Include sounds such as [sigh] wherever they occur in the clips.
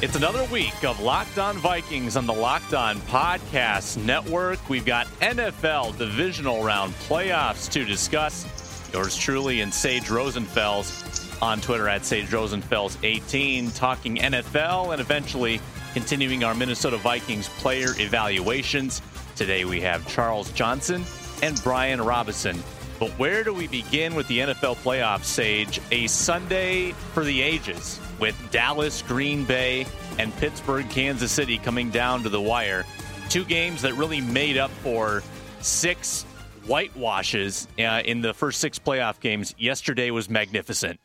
It's another week of Locked On Vikings on the Locked On Podcast Network. We've got NFL divisional round playoffs to discuss. Yours truly and Sage Rosenfels on Twitter at Sage Rosenfels18, talking NFL and eventually continuing our Minnesota Vikings player evaluations. Today we have Charles Johnson and Brian Robison. But where do we begin with the NFL playoffs, Sage? A Sunday for the ages with Dallas, Green Bay, and Pittsburgh, Kansas City coming down to the wire. Two games that really made up for six whitewashes uh, in the first six playoff games. Yesterday was magnificent.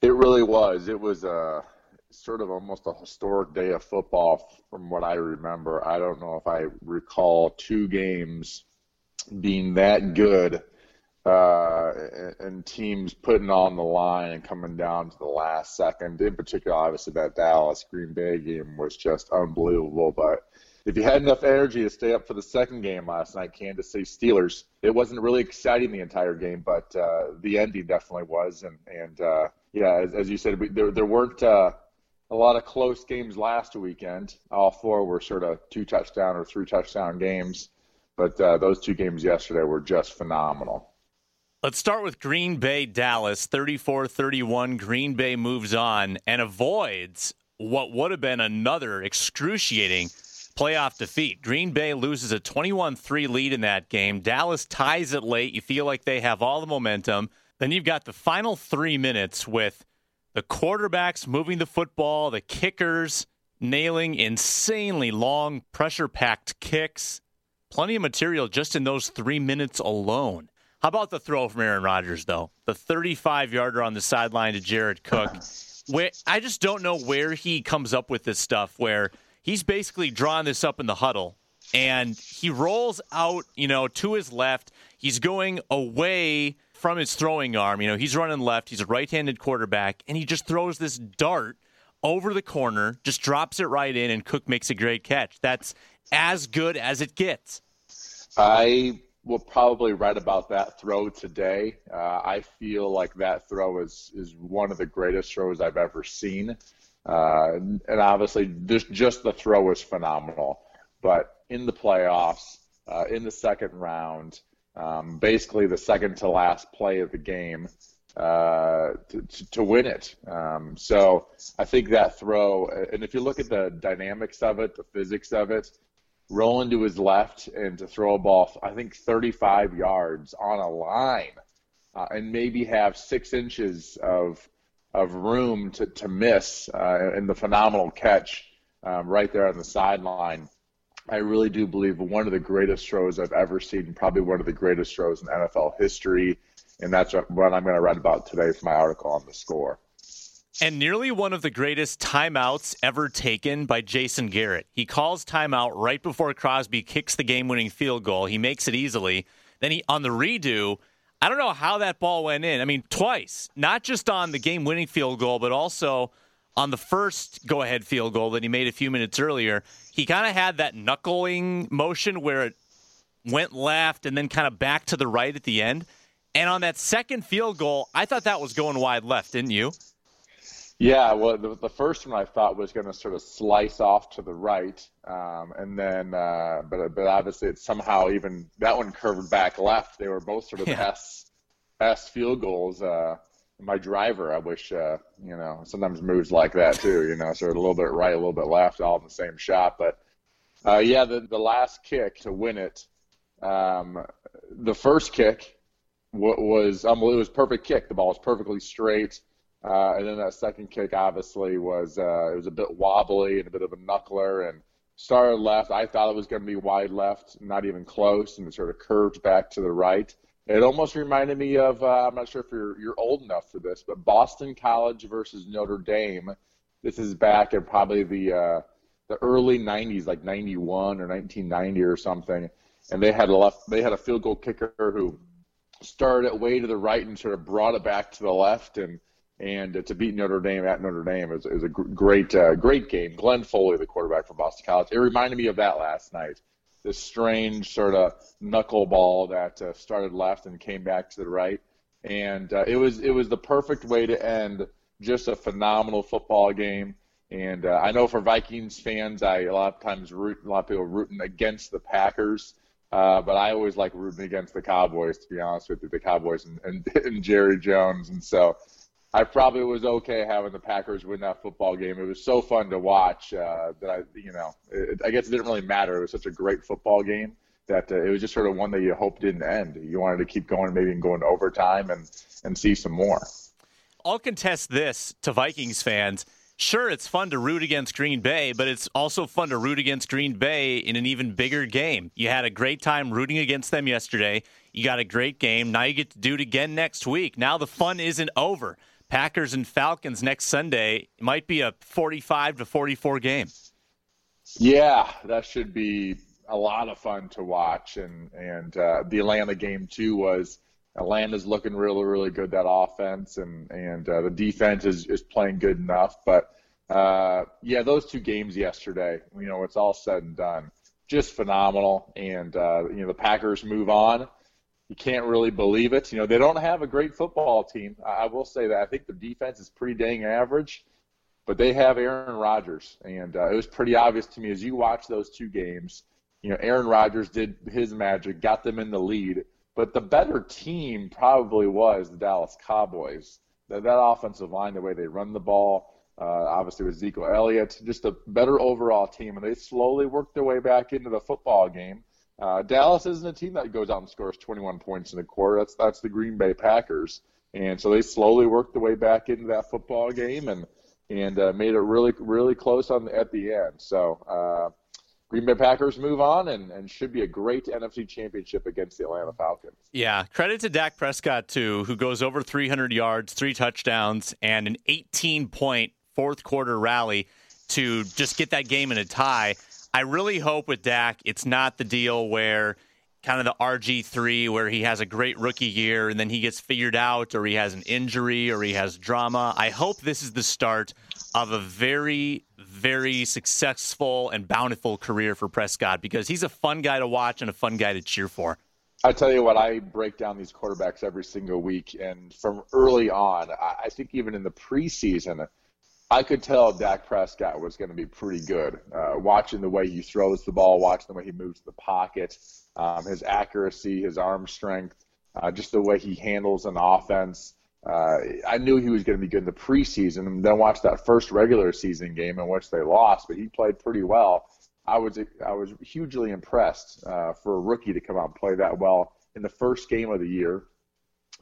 It really was. It was a sort of almost a historic day of football from what I remember. I don't know if I recall two games being that good uh, and teams putting on the line and coming down to the last second. In particular, obviously that Dallas Green Bay game was just unbelievable. But if you had enough energy to stay up for the second game last night, Kansas City Steelers, it wasn't really exciting the entire game, but uh, the ending definitely was. And and uh, yeah, as, as you said, we, there there weren't. Uh, a lot of close games last weekend. All four were sort of two touchdown or three touchdown games, but uh, those two games yesterday were just phenomenal. Let's start with Green Bay Dallas 34 31. Green Bay moves on and avoids what would have been another excruciating playoff defeat. Green Bay loses a 21 3 lead in that game. Dallas ties it late. You feel like they have all the momentum. Then you've got the final three minutes with the quarterbacks moving the football, the kickers nailing insanely long, pressure packed kicks. Plenty of material just in those three minutes alone. How about the throw from Aaron Rodgers, though? The 35 yarder on the sideline to Jared Cook. Where, I just don't know where he comes up with this stuff where he's basically drawing this up in the huddle and he rolls out, you know, to his left. He's going away from his throwing arm. You know, he's running left. He's a right handed quarterback and he just throws this dart over the corner, just drops it right in, and Cook makes a great catch. That's as good as it gets. I will probably write about that throw today. Uh, I feel like that throw is is one of the greatest throws I've ever seen, uh, and obviously just just the throw was phenomenal. But in the playoffs, uh, in the second round, um, basically the second to last play of the game. Uh, to, to, win it. Um, so I think that throw, and if you look at the dynamics of it, the physics of it, rolling to his left and to throw a ball, I think 35 yards on a line, uh, and maybe have six inches of of room to, to miss uh, in the phenomenal catch um, right there on the sideline. I really do believe one of the greatest throws I've ever seen, probably one of the greatest throws in NFL history, and that's what I'm going to write about today for my article on the score. And nearly one of the greatest timeouts ever taken by Jason Garrett. He calls timeout right before Crosby kicks the game winning field goal. He makes it easily. Then he on the redo, I don't know how that ball went in. I mean, twice, not just on the game winning field goal, but also on the first go ahead field goal that he made a few minutes earlier. He kind of had that knuckling motion where it went left and then kind of back to the right at the end. And on that second field goal, I thought that was going wide left, didn't you? Yeah, well, the, the first one I thought was going to sort of slice off to the right, um, and then, uh, but but obviously it somehow even that one curved back left. They were both sort of [laughs] yeah. S S field goals. Uh, my driver, I wish, uh, you know, sometimes moves like that too. You know, sort of a little bit right, a little bit left, all in the same shot. But uh, yeah, the the last kick to win it, um, the first kick was um, it was perfect kick. The ball was perfectly straight uh, and then that second kick obviously was uh, it was a bit wobbly and a bit of a knuckler and started left. I thought it was going to be wide left, not even close, and it sort of curved back to the right. It almost reminded me of uh, I'm not sure if you're you're old enough for this, but Boston College versus Notre Dame. This is back in probably the uh, the early '90s, like '91 or 1990 or something, and they had a left. They had a field goal kicker who started it way to the right and sort of brought it back to the left and and uh, to beat Notre Dame at Notre Dame is, is a great uh, great game. Glenn Foley, the quarterback from Boston College, it reminded me of that last night. This strange sort of knuckleball that uh, started left and came back to the right, and uh, it was it was the perfect way to end just a phenomenal football game. And uh, I know for Vikings fans, I a lot of times root a lot of people rooting against the Packers. Uh, but I always like rooting against the Cowboys, to be honest with you, the Cowboys and, and, [laughs] and Jerry Jones. And so I probably was okay having the Packers win that football game. It was so fun to watch uh, that I, you know, it, I guess it didn't really matter. It was such a great football game that uh, it was just sort of one that you hoped didn't end. You wanted to keep going, maybe and go into overtime and and see some more. I'll contest this to Vikings fans. Sure, it's fun to root against Green Bay, but it's also fun to root against Green Bay in an even bigger game. You had a great time rooting against them yesterday. You got a great game. Now you get to do it again next week. Now the fun isn't over. Packers and Falcons next Sunday might be a 45 to 44 game. Yeah, that should be a lot of fun to watch. And and uh, the Atlanta game too was Atlanta's looking really really good that offense and and uh, the defense is is playing good enough. But uh, yeah, those two games yesterday, you know, it's all said and done, just phenomenal. And uh, you know, the Packers move on you can't really believe it. You know, they don't have a great football team. I will say that. I think the defense is pretty dang average, but they have Aaron Rodgers, and uh, it was pretty obvious to me as you watch those two games. You know, Aaron Rodgers did his magic, got them in the lead, but the better team probably was the Dallas Cowboys. That, that offensive line, the way they run the ball, uh, obviously with Ezekiel Elliott, just a better overall team, and they slowly worked their way back into the football game. Uh, Dallas isn't a team that goes out and scores 21 points in a quarter. That's that's the Green Bay Packers, and so they slowly worked their way back into that football game and and uh, made it really really close on the, at the end. So uh, Green Bay Packers move on and, and should be a great NFC Championship against the Atlanta Falcons. Yeah, credit to Dak Prescott too, who goes over 300 yards, three touchdowns, and an 18 point fourth quarter rally to just get that game in a tie. I really hope with Dak, it's not the deal where kind of the RG3 where he has a great rookie year and then he gets figured out or he has an injury or he has drama. I hope this is the start of a very, very successful and bountiful career for Prescott because he's a fun guy to watch and a fun guy to cheer for. I tell you what, I break down these quarterbacks every single week, and from early on, I think even in the preseason, I could tell Dak Prescott was going to be pretty good. Uh, watching the way he throws the ball, watching the way he moves the pocket, um, his accuracy, his arm strength, uh, just the way he handles an offense. Uh, I knew he was going to be good in the preseason, and then watch that first regular season game in which they lost, but he played pretty well. I was I was hugely impressed uh, for a rookie to come out and play that well in the first game of the year,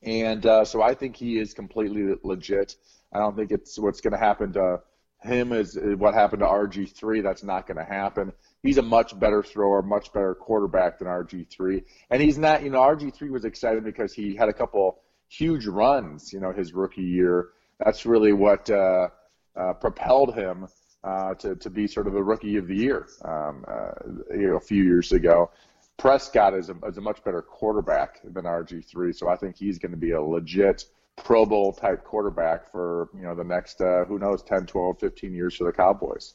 and uh, so I think he is completely legit. I don't think it's what's going to happen to him is what happened to RG3. That's not going to happen. He's a much better thrower, much better quarterback than RG3. And he's not, you know, RG3 was excited because he had a couple huge runs, you know, his rookie year. That's really what uh, uh, propelled him uh, to, to be sort of the rookie of the year um, uh, you know, a few years ago. Prescott is a, is a much better quarterback than RG3, so I think he's going to be a legit Pro Bowl type quarterback for you know the next uh, who knows 10, 12, 15 years for the Cowboys.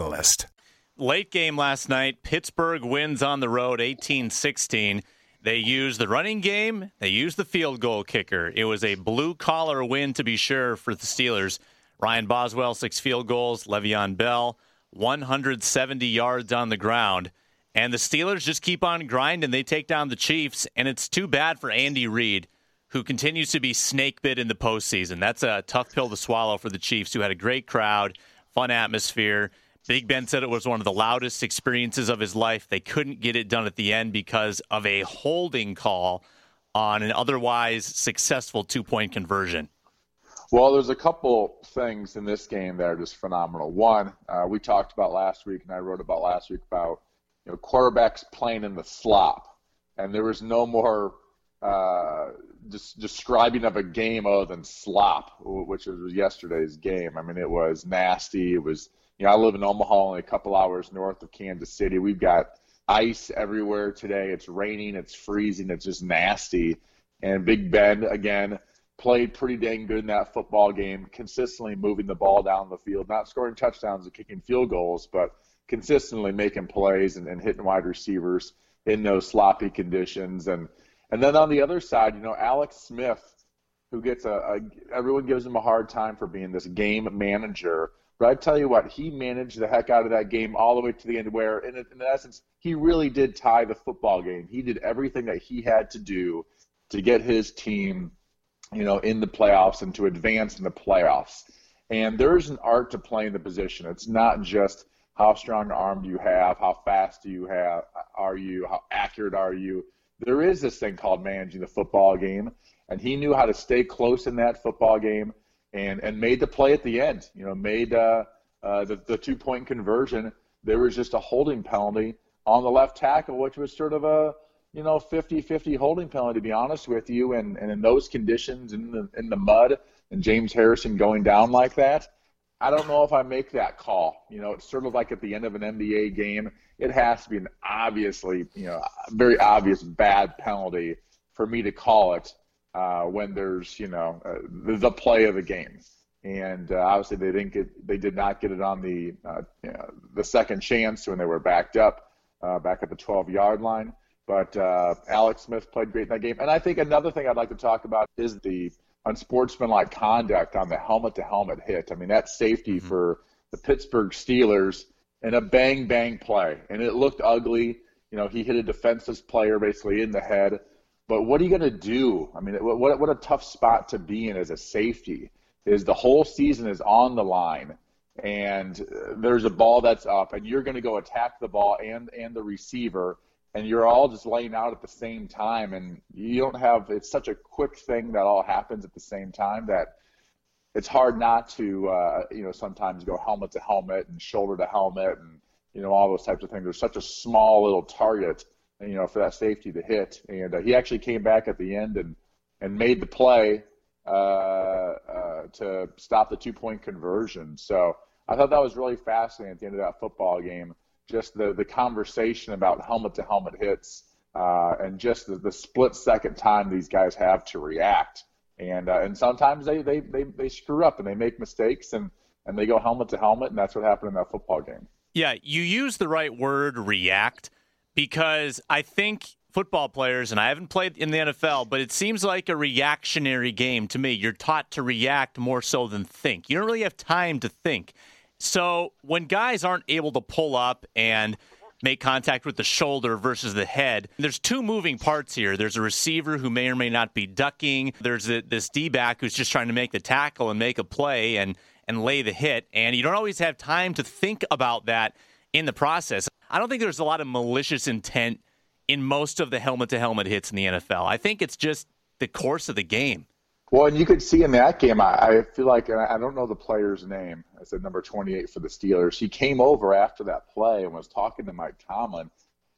Catalyst. Late game last night, Pittsburgh wins on the road 18 16. They used the running game, they used the field goal kicker. It was a blue collar win, to be sure, for the Steelers. Ryan Boswell, six field goals. Le'Veon Bell, 170 yards on the ground. And the Steelers just keep on grinding. They take down the Chiefs, and it's too bad for Andy Reid, who continues to be snake bit in the postseason. That's a tough pill to swallow for the Chiefs, who had a great crowd, fun atmosphere Big Ben said it was one of the loudest experiences of his life. They couldn't get it done at the end because of a holding call on an otherwise successful two point conversion. Well, there's a couple things in this game that are just phenomenal. One, uh, we talked about last week, and I wrote about last week about you know quarterbacks playing in the slop, and there was no more uh, just describing of a game other than slop, which was yesterday's game. I mean, it was nasty. It was you know I live in Omaha, only a couple hours north of Kansas City. We've got ice everywhere today. It's raining. It's freezing. It's just nasty. And Big Ben again played pretty dang good in that football game, consistently moving the ball down the field, not scoring touchdowns and kicking field goals, but consistently making plays and, and hitting wide receivers in those sloppy conditions. And and then on the other side, you know, Alex Smith, who gets a, a everyone gives him a hard time for being this game manager. But I tell you what, he managed the heck out of that game all the way to the end, where in, in essence he really did tie the football game. He did everything that he had to do to get his team, you know, in the playoffs and to advance in the playoffs. And there's an art to playing the position. It's not just how strong an arm do you have, how fast do you have, are you, how accurate are you there is this thing called managing the football game, and he knew how to stay close in that football game and and made the play at the end. You know, made uh, uh, the the two point conversion. There was just a holding penalty on the left tackle, which was sort of a you know 50-50 holding penalty to be honest with you. And and in those conditions in the in the mud and James Harrison going down like that, I don't know if I make that call. You know, it's sort of like at the end of an NBA game, it has to be an obviously, you know, very obvious bad penalty for me to call it uh, when there's, you know, uh, the, the, play of the game. And uh, obviously, they didn't get, they did not get it on the, uh, you know, the second chance when they were backed up, uh, back at the 12-yard line. But uh, Alex Smith played great in that game. And I think another thing I'd like to talk about is the unsportsmanlike conduct on the helmet to helmet hit. I mean, that's safety mm-hmm. for the Pittsburgh Steelers in a bang bang play. And it looked ugly. You know, he hit a defenseless player basically in the head. But what are you going to do? I mean, what, what a tough spot to be in as a safety is the whole season is on the line and there's a ball that's up and you're going to go attack the ball and and the receiver and you're all just laying out at the same time and you don't have it's such a quick thing that all happens at the same time that it's hard not to uh, you know sometimes go helmet to helmet and shoulder to helmet and you know all those types of things there's such a small little target you know for that safety to hit and uh, he actually came back at the end and and made the play uh, uh to stop the two point conversion so I thought that was really fascinating at the end of that football game just the, the conversation about helmet to helmet hits uh, and just the, the, split second time these guys have to react. And uh, and sometimes they, they, they, they screw up and they make mistakes and, and they go helmet to helmet, and that's what happened in that football game. Yeah, you use the right word, react, because I think football players, and I haven't played in the NFL, but it seems like a reactionary game to me. You're taught to react more so than think. You don't really have time to think. So when guys aren't able to pull up and make contact with the shoulder versus the head. There's two moving parts here. There's a receiver who may or may not be ducking. There's a, this D back who's just trying to make the tackle and make a play and and lay the hit. And you don't always have time to think about that in the process. I don't think there's a lot of malicious intent in most of the helmet to helmet hits in the NFL. I think it's just the course of the game. Well, and you could see in that game, I, I feel like I don't know the player's name. I said number 28 for the Steelers. He came over after that play and was talking to Mike Tomlin,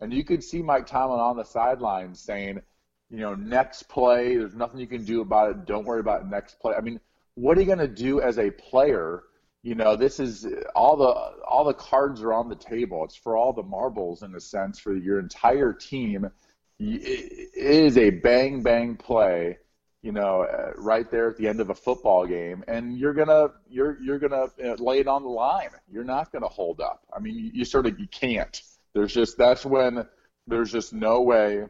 and you could see Mike Tomlin on the sideline saying, you know, next play, there's nothing you can do about it. Don't worry about next play. I mean, what are you going to do as a player? You know, this is all the all the cards are on the table. It's for all the marbles in a sense for your entire team. It is a bang bang play you know, uh, right there at the end of a football game, and you're gonna you're you're gonna uh, lay it on the line. You're not gonna hold up. I mean, you, you sort of you can't. There's just that's when there's just no way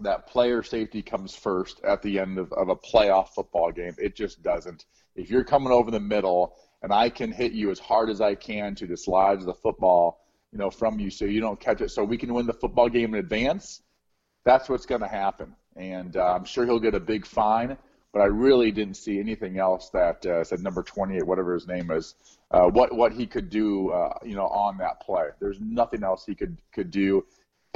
that player safety comes first at the end of, of a playoff football game. It just doesn't. If you're coming over the middle and I can hit you as hard as I can to dislodge the football, you know, from you so you don't catch it, so we can win the football game in advance, that's what's going to happen and uh, I'm sure he'll get a big fine. but I really didn't see anything else that uh, said number 28, whatever his name is, uh, what what he could do, uh, you know, on that play. There's nothing else he could could do.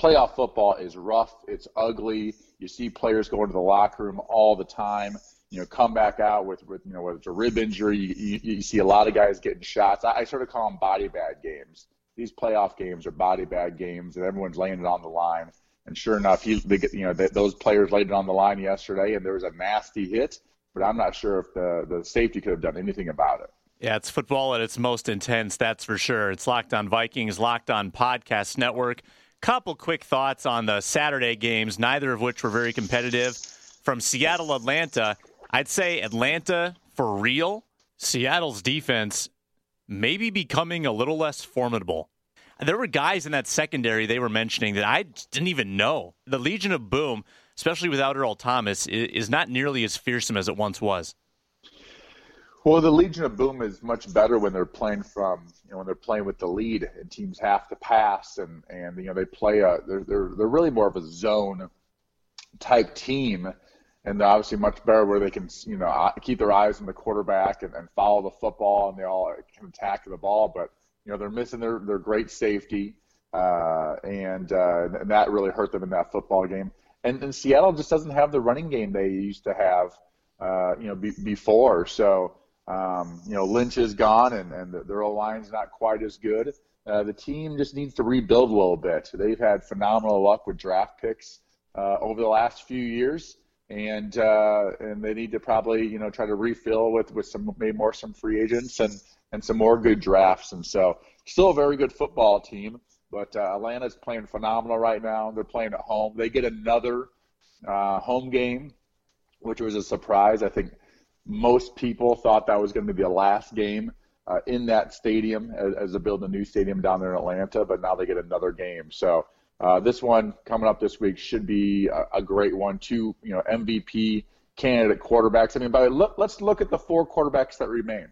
Playoff football is rough. It's ugly. You see players go into the locker room all the time. You know, come back out with, with you know whether it's a rib injury. You, you, you see a lot of guys getting shots. I, I sort of call them body bag games. These playoff games are body bag games, and everyone's laying it on the line. And sure enough, he, you know, those players laid it on the line yesterday, and there was a nasty hit. But I'm not sure if the the safety could have done anything about it. Yeah, it's football at its most intense, that's for sure. It's Locked On Vikings, Locked On Podcast Network. Couple quick thoughts on the Saturday games, neither of which were very competitive. From Seattle, Atlanta, I'd say Atlanta for real. Seattle's defense maybe becoming a little less formidable. There were guys in that secondary they were mentioning that I didn't even know. The Legion of Boom, especially without Earl Thomas, is not nearly as fearsome as it once was. Well, the Legion of Boom is much better when they're playing from, you know, when they're playing with the lead and teams have to pass and, and you know, they play a, they're, they're, they're really more of a zone type team. And they're obviously much better where they can, you know, keep their eyes on the quarterback and, and follow the football and they all can attack the ball. But you know, they're missing their, their great safety, uh, and, uh, and that really hurt them in that football game. And, and Seattle just doesn't have the running game they used to have, uh, you know, be, before. So, um, you know, Lynch is gone, and, and their line's not quite as good. Uh, the team just needs to rebuild a little bit. They've had phenomenal luck with draft picks uh, over the last few years, and uh, and they need to probably you know try to refill with with some maybe more some free agents and and some more good drafts. And so, still a very good football team. But uh, Atlanta's playing phenomenal right now. They're playing at home. They get another uh, home game, which was a surprise. I think most people thought that was going to be the last game uh, in that stadium as, as they build a new stadium down there in Atlanta. But now they get another game. So uh, this one coming up this week should be a, a great one. Two, you know, MVP candidate quarterbacks. I mean, by the way, let's look at the four quarterbacks that remain.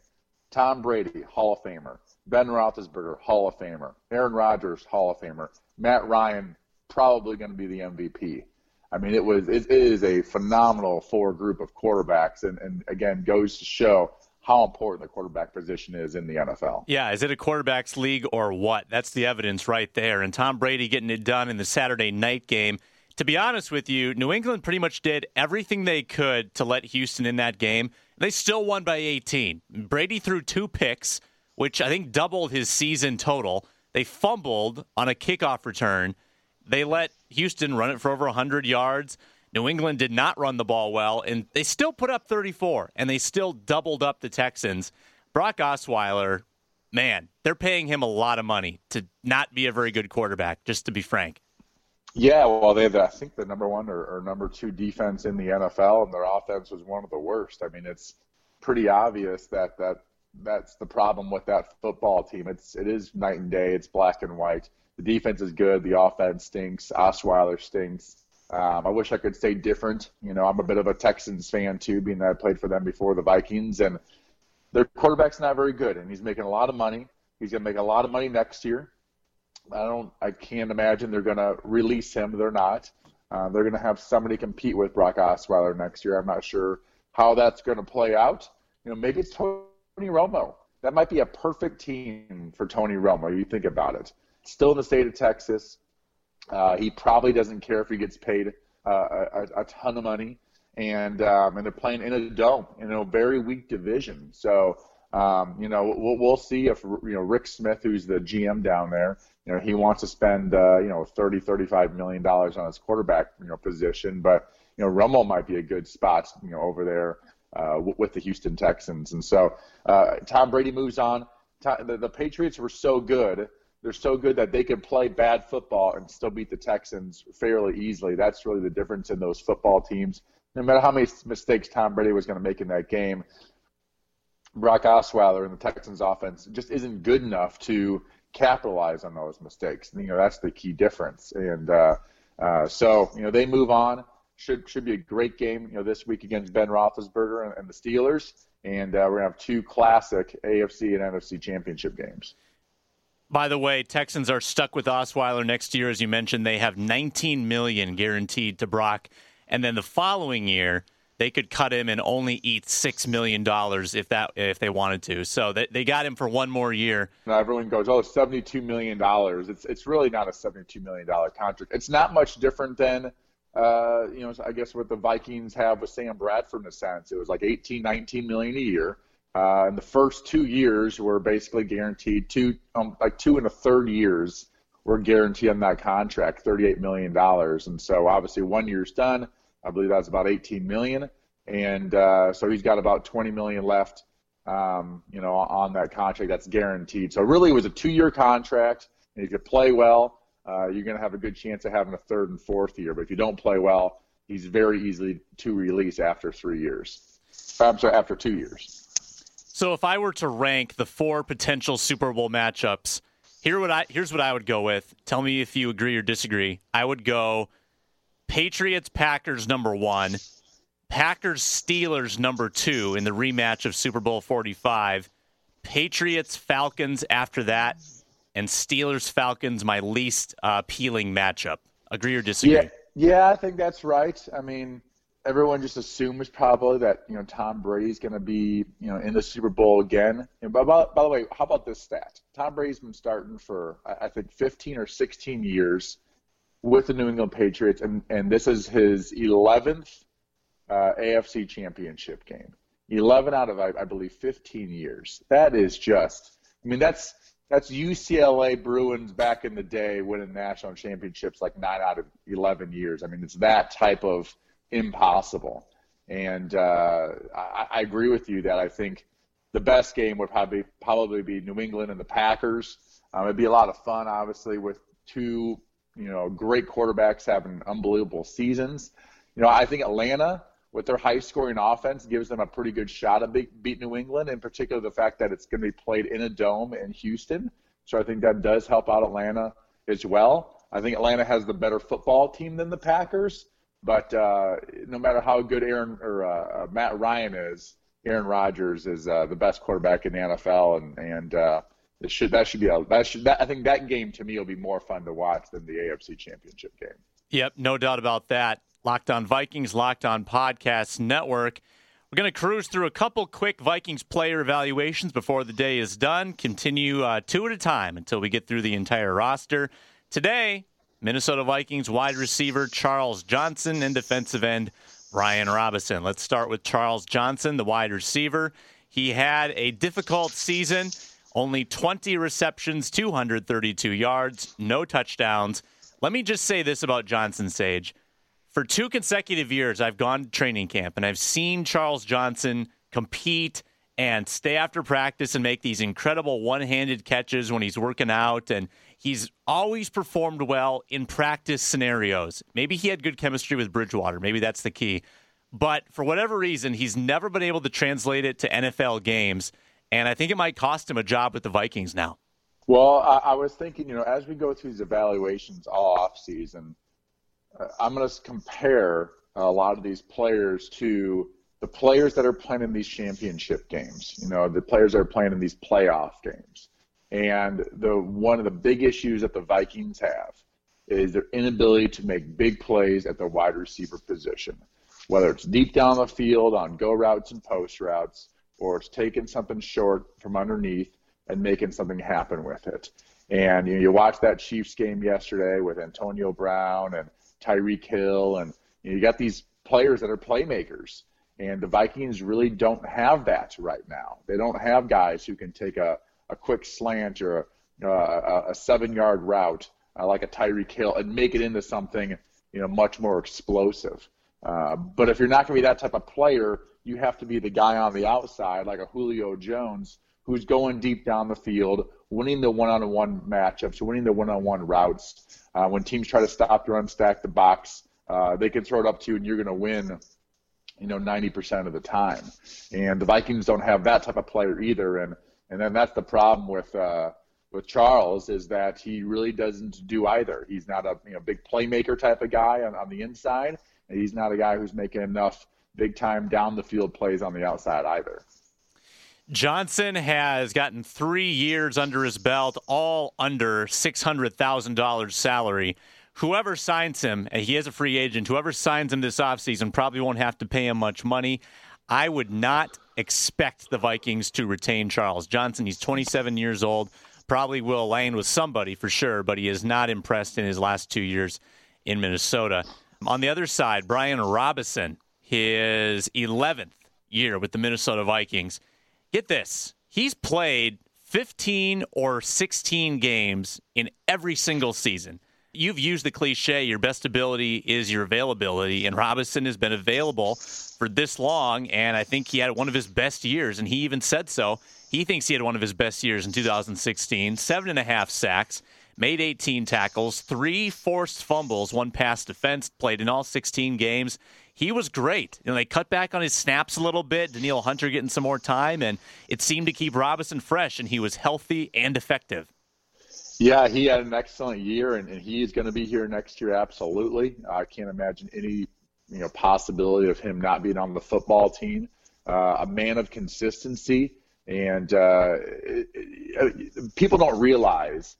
Tom Brady, Hall of Famer. Ben Roethlisberger, Hall of Famer. Aaron Rodgers, Hall of Famer. Matt Ryan, probably going to be the MVP. I mean, it was it is a phenomenal four group of quarterbacks, and, and again goes to show how important the quarterback position is in the NFL. Yeah, is it a quarterback's league or what? That's the evidence right there. And Tom Brady getting it done in the Saturday night game. To be honest with you, New England pretty much did everything they could to let Houston in that game. They still won by 18. Brady threw two picks, which I think doubled his season total. They fumbled on a kickoff return. They let Houston run it for over 100 yards. New England did not run the ball well, and they still put up 34, and they still doubled up the Texans. Brock Osweiler, man, they're paying him a lot of money to not be a very good quarterback, just to be frank. Yeah, well, they have, I think, the number one or, or, number two defense in the NFL, and their offense was one of the worst. I mean, it's pretty obvious that that that's the problem with that football team. It's it is night and day. It's black and white. The defense is good. The offense stinks. Osweiler stinks. Um, I wish I could say different. You know, I'm a bit of a Texans fan too, being that I played for them before the Vikings, and their quarterback's not very good, and he's making a lot of money. He's going to make a lot of money next year. I don't. I can't imagine they're going to release him. They're not. Uh, they're going to have somebody compete with Brock Osweiler next year. I'm not sure how that's going to play out. You know, maybe it's Tony Romo. That might be a perfect team for Tony Romo. You think about it. Still in the state of Texas. Uh, he probably doesn't care if he gets paid uh, a, a, ton of money, and um, and they're playing in a dome in a very weak division. So um, you know, we'll, we'll see if you know Rick Smith, who's the GM down there, you know, he wants to spend uh, you know 30, 35 million dollars on his quarterback you know position, but you know Romo might be a good spot you know over there uh, with the Houston Texans, and so uh, Tom Brady moves on. The, the Patriots were so good. They're so good that they can play bad football and still beat the Texans fairly easily. That's really the difference in those football teams. No matter how many mistakes Tom Brady was going to make in that game, Brock Osweiler and the Texans offense just isn't good enough to capitalize on those mistakes. You know, that's the key difference. And uh, uh, so, you know, they move on. Should should be a great game. You know, this week against Ben Roethlisberger and, and the Steelers, and uh, we're gonna have two classic AFC and NFC championship games. By the way, Texans are stuck with Osweiler next year, as you mentioned. They have 19 million guaranteed to Brock, and then the following year they could cut him and only eat six million dollars if that if they wanted to. So they, they got him for one more year. Now everyone goes, "Oh, seventy-two million dollars." It's it's really not a seventy-two million dollar contract. It's not much different than uh, you know, I guess what the Vikings have with Sam Bradford in a sense. It was like 18, 19 million a year. Uh, and the first two years were basically guaranteed two, um, like two and a third years were guaranteed on that contract, $38 million. And so obviously one year's done. I believe that's about 18 million. And uh, so he's got about 20 million left, um, you know, on that contract that's guaranteed. So really it was a two-year contract. And if you play well, uh, you're going to have a good chance of having a third and fourth year. But if you don't play well, he's very easily to release after three years. I'm sorry, after two years. So if I were to rank the four potential Super Bowl matchups, here what I here's what I would go with. Tell me if you agree or disagree. I would go Patriots Packers number 1, Packers Steelers number 2 in the rematch of Super Bowl 45, Patriots Falcons after that, and Steelers Falcons my least uh, appealing matchup. Agree or disagree? Yeah, yeah, I think that's right. I mean, everyone just assumes probably that you know Tom Brady's going to be you know in the Super Bowl again. And by, by, the way, how about this stat? Tom Brady's been starting for I think 15 or 16 years with the New England Patriots, and and this is his 11th uh, AFC Championship game. 11 out of I, I believe 15 years. That is just. I mean, that's that's UCLA Bruins back in the day winning national championships like nine out of 11 years. I mean, it's that type of impossible. And uh, I, I agree with you that I think the best game would probably probably be New England and the Packers. Um, it'd be a lot of fun, obviously, with two you know great quarterbacks having unbelievable seasons. You know, I think Atlanta with their high scoring offense gives them a pretty good shot at beat, beat New England, in particular the fact that it's going to be played in a dome in Houston. So I think that does help out Atlanta as well. I think Atlanta has the better football team than the Packers, but uh, no matter how good Aaron or uh, uh Matt Ryan is, Aaron Rodgers is uh, the best quarterback in the NFL, and and uh, it should that should be a that should that, I think that game to me will be more fun to watch than the AFC Championship game. Yep, no doubt about that. Locked on Vikings, Locked on Podcast Network. We're going to cruise through a couple quick Vikings player evaluations before the day is done. Continue uh, two at a time until we get through the entire roster. Today, Minnesota Vikings wide receiver Charles Johnson and defensive end Brian Robison. Let's start with Charles Johnson, the wide receiver. He had a difficult season, only 20 receptions, 232 yards, no touchdowns. Let me just say this about Johnson Sage for two consecutive years, I've gone to training camp and I've seen Charles Johnson compete and stay after practice and make these incredible one handed catches when he's working out. And he's always performed well in practice scenarios. Maybe he had good chemistry with Bridgewater. Maybe that's the key. But for whatever reason, he's never been able to translate it to NFL games. And I think it might cost him a job with the Vikings now. Well, I, I was thinking, you know, as we go through these evaluations all off season, uh, I'm going to compare a lot of these players to the players that are playing in these championship games. You know, the players that are playing in these playoff games. And the one of the big issues that the Vikings have is their inability to make big plays at the wide receiver position, whether it's deep down the field on go routes and post routes, or it's taking something short from underneath and making something happen with it. And you, know, you watch that Chiefs game yesterday with Antonio Brown and Tyreek Hill, and you, know, you got these players that are playmakers. And the Vikings really don't have that right now. They don't have guys who can take a, a quick slant or a, seven yard route uh, like a Tyreek Hill and make it into something you know much more explosive. Uh, but if you're not going to be that type of player, you have to be the guy on the outside like a Julio Jones who's going deep down the field, winning the one-on-one matchups, winning the one-on-one routes. Uh, when teams try to stop the run, stack the box, uh, they can throw it up to you, and you're going to win. You know, 90% of the time, and the Vikings don't have that type of player either, and and then that's the problem with uh, with Charles is that he really doesn't do either. He's not a you know big playmaker type of guy on, on the inside, and he's not a guy who's making enough big time down the field plays on the outside either. Johnson has gotten three years under his belt, all under $600,000 salary. whoever signs him, he is a free agent, whoever signs him this offseason probably won't have to pay him much money. I would not expect the Vikings to retain Charles Johnson. He's 27 years old. Probably will land with somebody for sure, but he has not impressed in his last two years in Minnesota. On the other side, Brian Robison, his 11th year with the Minnesota Vikings. Get this, he's played 15 or 16 games in every single season you've used the cliche your best ability is your availability and Robison has been available for this long and i think he had one of his best years and he even said so he thinks he had one of his best years in 2016 seven and a half sacks made 18 tackles three forced fumbles one pass defense played in all 16 games he was great. You know, they cut back on his snaps a little bit. Danielle Hunter getting some more time, and it seemed to keep Robison fresh, and he was healthy and effective. Yeah, he had an excellent year, and, and he's going to be here next year. Absolutely, I can't imagine any you know possibility of him not being on the football team. Uh, a man of consistency, and uh, it, it, people don't realize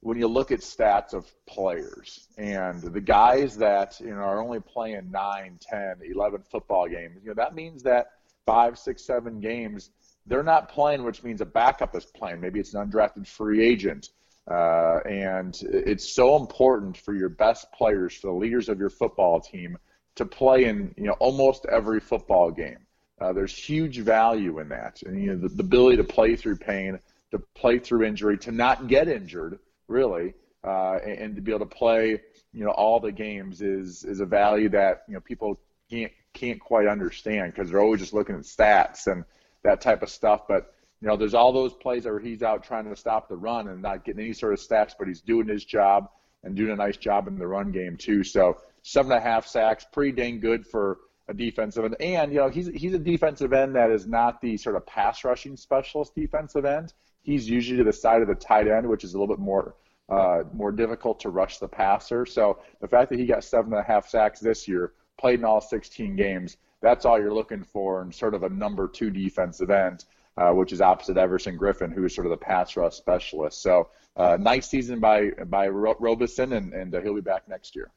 when you look at stats of players and the guys that you know are only playing 9 10 11 football games you know that means that five six seven games they're not playing which means a backup is playing maybe it's an undrafted free agent uh, and it's so important for your best players, for the leaders of your football team, to play in you know almost every football game. Uh, there's huge value in that, and you know the, the, ability to play through pain, to play through injury, to not get injured, really, uh, and, and, to be able to play you know all the games is is a value that you know people can't can't quite understand because they're always just looking at stats and that type of stuff, but you know, there's all those plays where he's out trying to stop the run and not getting any sort of stats, but he's doing his job and doing a nice job in the run game too. So seven and a half sacks, pretty dang good for a defensive end. And you know, he's he's a defensive end that is not the sort of pass rushing specialist defensive end. He's usually to the side of the tight end, which is a little bit more uh, more difficult to rush the passer. So the fact that he got seven and a half sacks this year, played in all 16 games, that's all you're looking for in sort of a number two defensive end uh, which is opposite Everson Griffen, who is sort of the pass rush specialist. So uh, nice season by by Robison, and, and uh, he'll be back next year.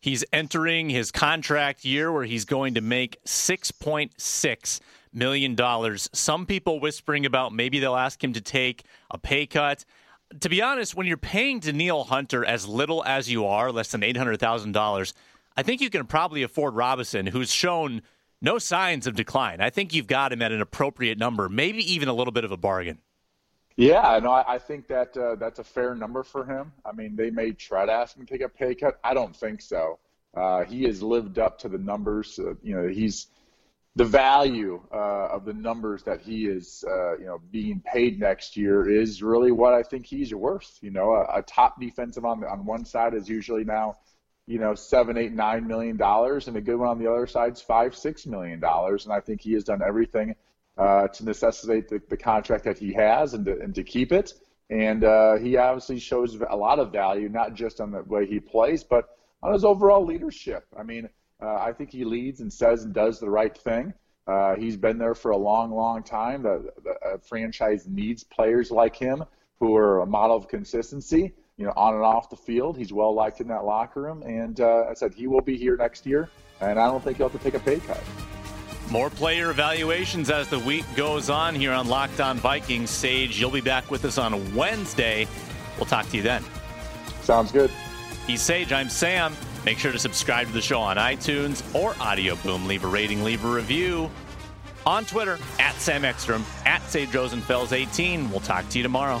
He's entering his contract year where he's going to make six point six million dollars. Some people whispering about maybe they'll ask him to take a pay cut. To be honest, when you're paying Danielle Hunter as little as you are, less than eight hundred thousand dollars, I think you can probably afford Robison, who's shown no signs of decline. I think you've got him at an appropriate number, maybe even a little bit of a bargain. Yeah, no, I, I think that uh, that's a fair number for him. I mean, they may try to ask him to take a pay cut. I don't think so. Uh, he has lived up to the numbers. Uh, you know, he's the value uh, of the numbers that he is, uh, you know, being paid next year is really what I think he's worth. You know, a, a top defensive on on one side is usually now you know, seven, eight, nine million dollars, and a good one on the other side is five, six million dollars. And I think he has done everything uh, to necessitate the, the, contract that he has and to, and to keep it. And uh, he obviously shows a lot of value, not just on the way he plays, but on his overall leadership. I mean, uh, I think he leads and says and does the right thing. Uh, he's been there for a long, long time. The, the franchise needs players like him who are a model of consistency you know, on and off the field. He's well liked in that locker room, and uh, I said he will be here next year, and I don't think he'll have to take a pay cut. More player evaluations as the week goes on here on Locked On Vikings. Sage, you'll be back with us on Wednesday. We'll talk to you then. Sounds good. He's Sage. I'm Sam. Make sure to subscribe to the show on iTunes or Audio Boom. Leave a rating, leave a review. On Twitter, at Sam Ekstrom, at Sage Rosenfels 18. We'll talk to you tomorrow.